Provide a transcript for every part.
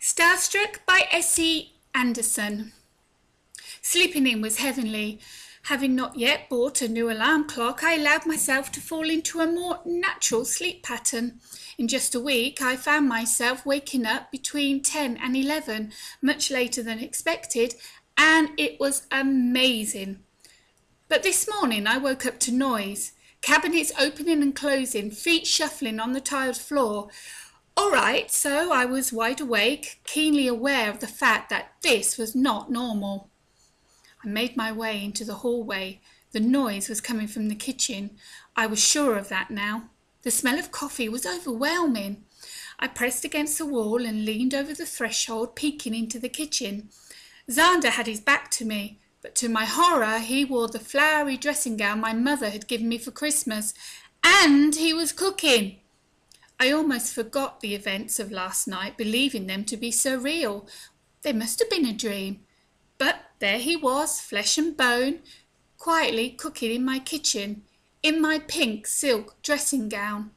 Starstruck by Essie Anderson. Sleeping in was heavenly. Having not yet bought a new alarm clock, I allowed myself to fall into a more natural sleep pattern. In just a week, I found myself waking up between 10 and 11, much later than expected, and it was amazing. But this morning I woke up to noise cabinets opening and closing, feet shuffling on the tiled floor. All right, so I was wide awake, keenly aware of the fact that this was not normal. I made my way into the hallway. The noise was coming from the kitchen. I was sure of that now. The smell of coffee was overwhelming. I pressed against the wall and leaned over the threshold, peeking into the kitchen. Xander had his back to me, but to my horror he wore the flowery dressing gown my mother had given me for Christmas, and he was cooking. I almost forgot the events of last night, believing them to be so real. They must have been a dream. But there he was, flesh and bone, quietly cooking in my kitchen, in my pink silk dressing gown.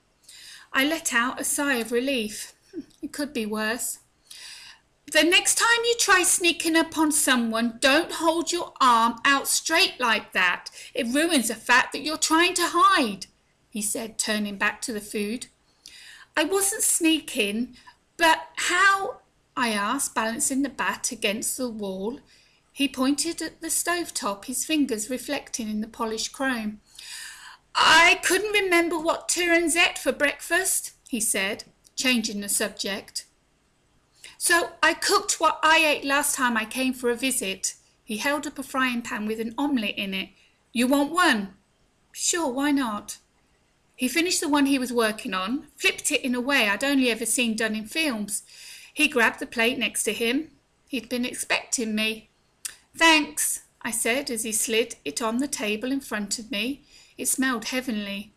I let out a sigh of relief. Hmm, it could be worse. The next time you try sneaking up on someone, don't hold your arm out straight like that. It ruins the fact that you're trying to hide, he said, turning back to the food. I wasn't sneaking, but how? I asked, balancing the bat against the wall. He pointed at the stove top, his fingers reflecting in the polished chrome. I couldn't remember what Terrans ate for breakfast, he said, changing the subject. So I cooked what I ate last time I came for a visit. He held up a frying pan with an omelette in it. You want one? Sure, why not? He finished the one he was working on, flipped it in a way I'd only ever seen done in films. He grabbed the plate next to him. He'd been expecting me. Thanks, I said as he slid it on the table in front of me. It smelled heavenly.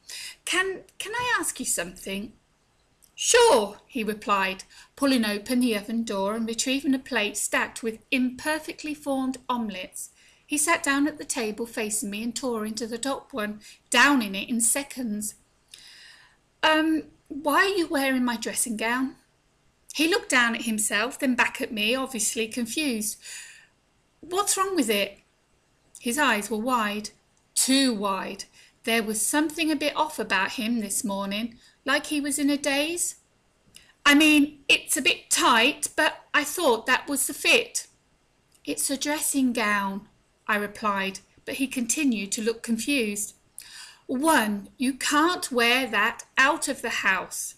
Can can I ask you something? Sure, he replied, pulling open the oven door and retrieving a plate stacked with imperfectly formed omelettes. He sat down at the table facing me and tore into the top one, downing it in seconds. Um, why are you wearing my dressing gown? He looked down at himself, then back at me, obviously confused. What's wrong with it? His eyes were wide, too wide. There was something a bit off about him this morning, like he was in a daze. I mean, it's a bit tight, but I thought that was the fit. It's a dressing gown, I replied, but he continued to look confused. One, you can't wear that out of the house.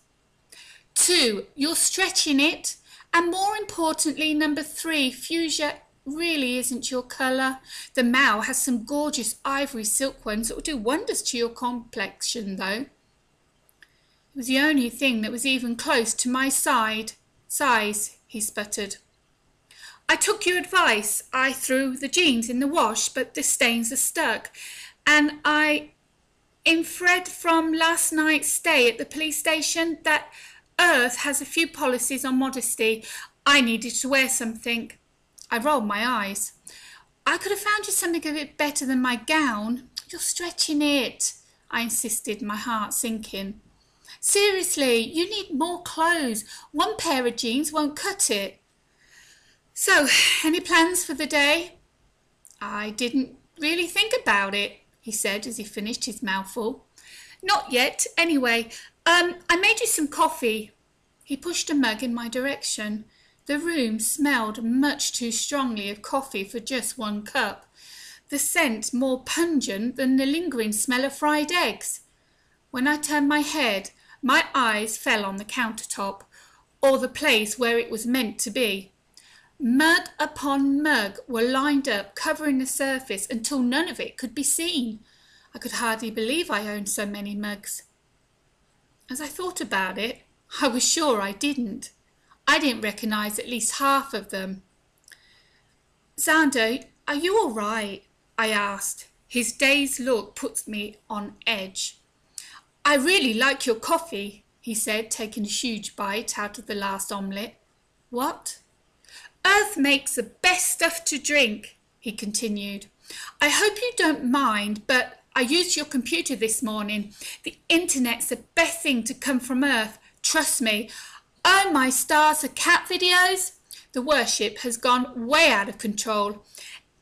Two, you're stretching it. And more importantly, number three, fuchsia really isn't your colour. The Mao has some gorgeous ivory silk ones that will do wonders to your complexion, though. It was the only thing that was even close to my side size, he sputtered. I took your advice. I threw the jeans in the wash, but the stains are stuck. And I inferred from last night's stay at the police station that Earth has a few policies on modesty. I needed to wear something. I rolled my eyes. I could have found you something a bit better than my gown. You're stretching it, I insisted, my heart sinking. Seriously, you need more clothes. One pair of jeans won't cut it. So, any plans for the day? I didn't really think about it, he said as he finished his mouthful. Not yet, anyway. Um, I made you some coffee. He pushed a mug in my direction. The room smelled much too strongly of coffee for just one cup, the scent more pungent than the lingering smell of fried eggs. When I turned my head, my eyes fell on the countertop, or the place where it was meant to be. Mug upon mug were lined up, covering the surface until none of it could be seen. I could hardly believe I owned so many mugs. As I thought about it, I was sure I didn't. I didn't recognise at least half of them. Xander, are you all right? I asked. His dazed look put me on edge. I really like your coffee, he said, taking a huge bite out of the last omelette. What? Earth makes the best stuff to drink, he continued. I hope you don't mind, but I used your computer this morning. The internet's the best thing to come from Earth. Trust me, Oh my stars, the cat videos! The worship has gone way out of control.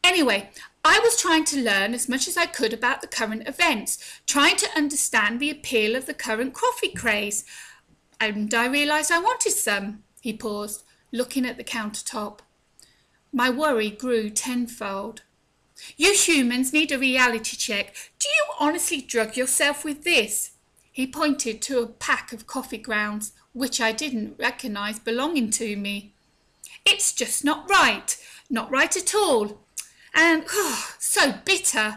Anyway, I was trying to learn as much as I could about the current events, trying to understand the appeal of the current coffee craze. And I realised I wanted some. He paused, looking at the countertop. My worry grew tenfold. You humans need a reality check. Do you honestly drug yourself with this? He pointed to a pack of coffee grounds, which I didn't recognise belonging to me. It's just not right. Not right at all. And oh, so bitter.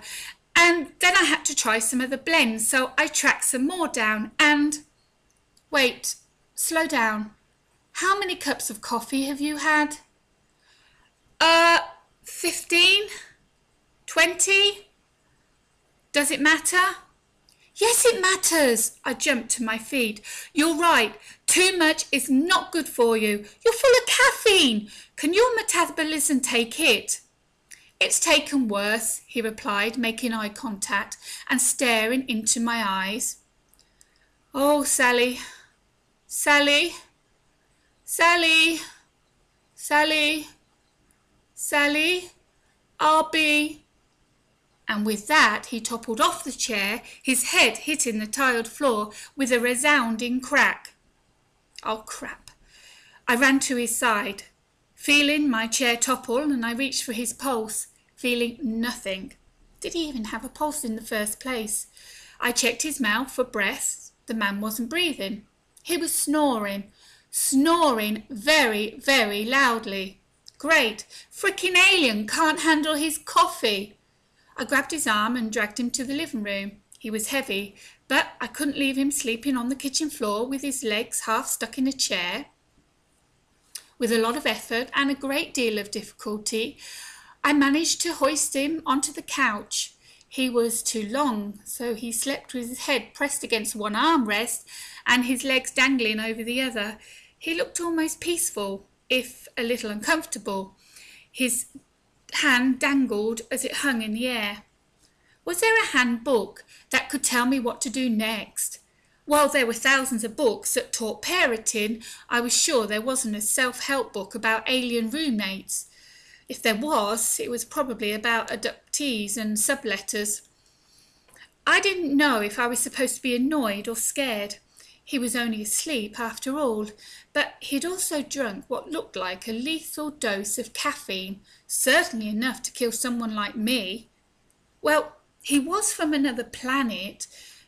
And then I had to try some of the blends, so I tracked some more down and. Wait, slow down. How many cups of coffee have you had? Uh, 15? 20? Does it matter? Yes, it matters. I jumped to my feet. You're right. Too much is not good for you. You're full of caffeine. Can your metabolism take it? It's taken worse, he replied, making eye contact and staring into my eyes. Oh, Sally, Sally, Sally, Sally, Sally, I'll be. And with that, he toppled off the chair, his head hitting the tiled floor with a resounding crack. Oh, crap. I ran to his side, feeling my chair topple, and I reached for his pulse, feeling nothing. Did he even have a pulse in the first place? I checked his mouth for breath. The man wasn't breathing. He was snoring, snoring very, very loudly. Great, frickin' alien can't handle his coffee. I grabbed his arm and dragged him to the living room. He was heavy, but I couldn't leave him sleeping on the kitchen floor with his legs half stuck in a chair. With a lot of effort and a great deal of difficulty, I managed to hoist him onto the couch. He was too long, so he slept with his head pressed against one armrest and his legs dangling over the other. He looked almost peaceful, if a little uncomfortable. His hand dangled as it hung in the air. Was there a handbook that could tell me what to do next? While there were thousands of books that taught parenting, I was sure there wasn't a self help book about alien roommates. If there was, it was probably about adoptees and subletters. I didn't know if I was supposed to be annoyed or scared. He was only asleep after all, but he'd also drunk what looked like a lethal dose of caffeine, certainly enough to kill someone like me. Well, he was from another planet.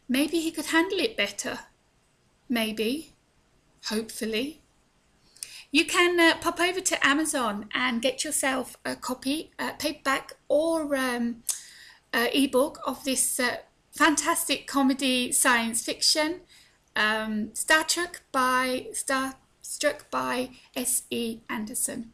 Maybe he could handle it better. Maybe. Hopefully. You can uh, pop over to Amazon and get yourself a copy, uh, paperback or um, uh, ebook of this uh, fantastic comedy science fiction, um, Star Trek by Star Struck by S. E. Anderson.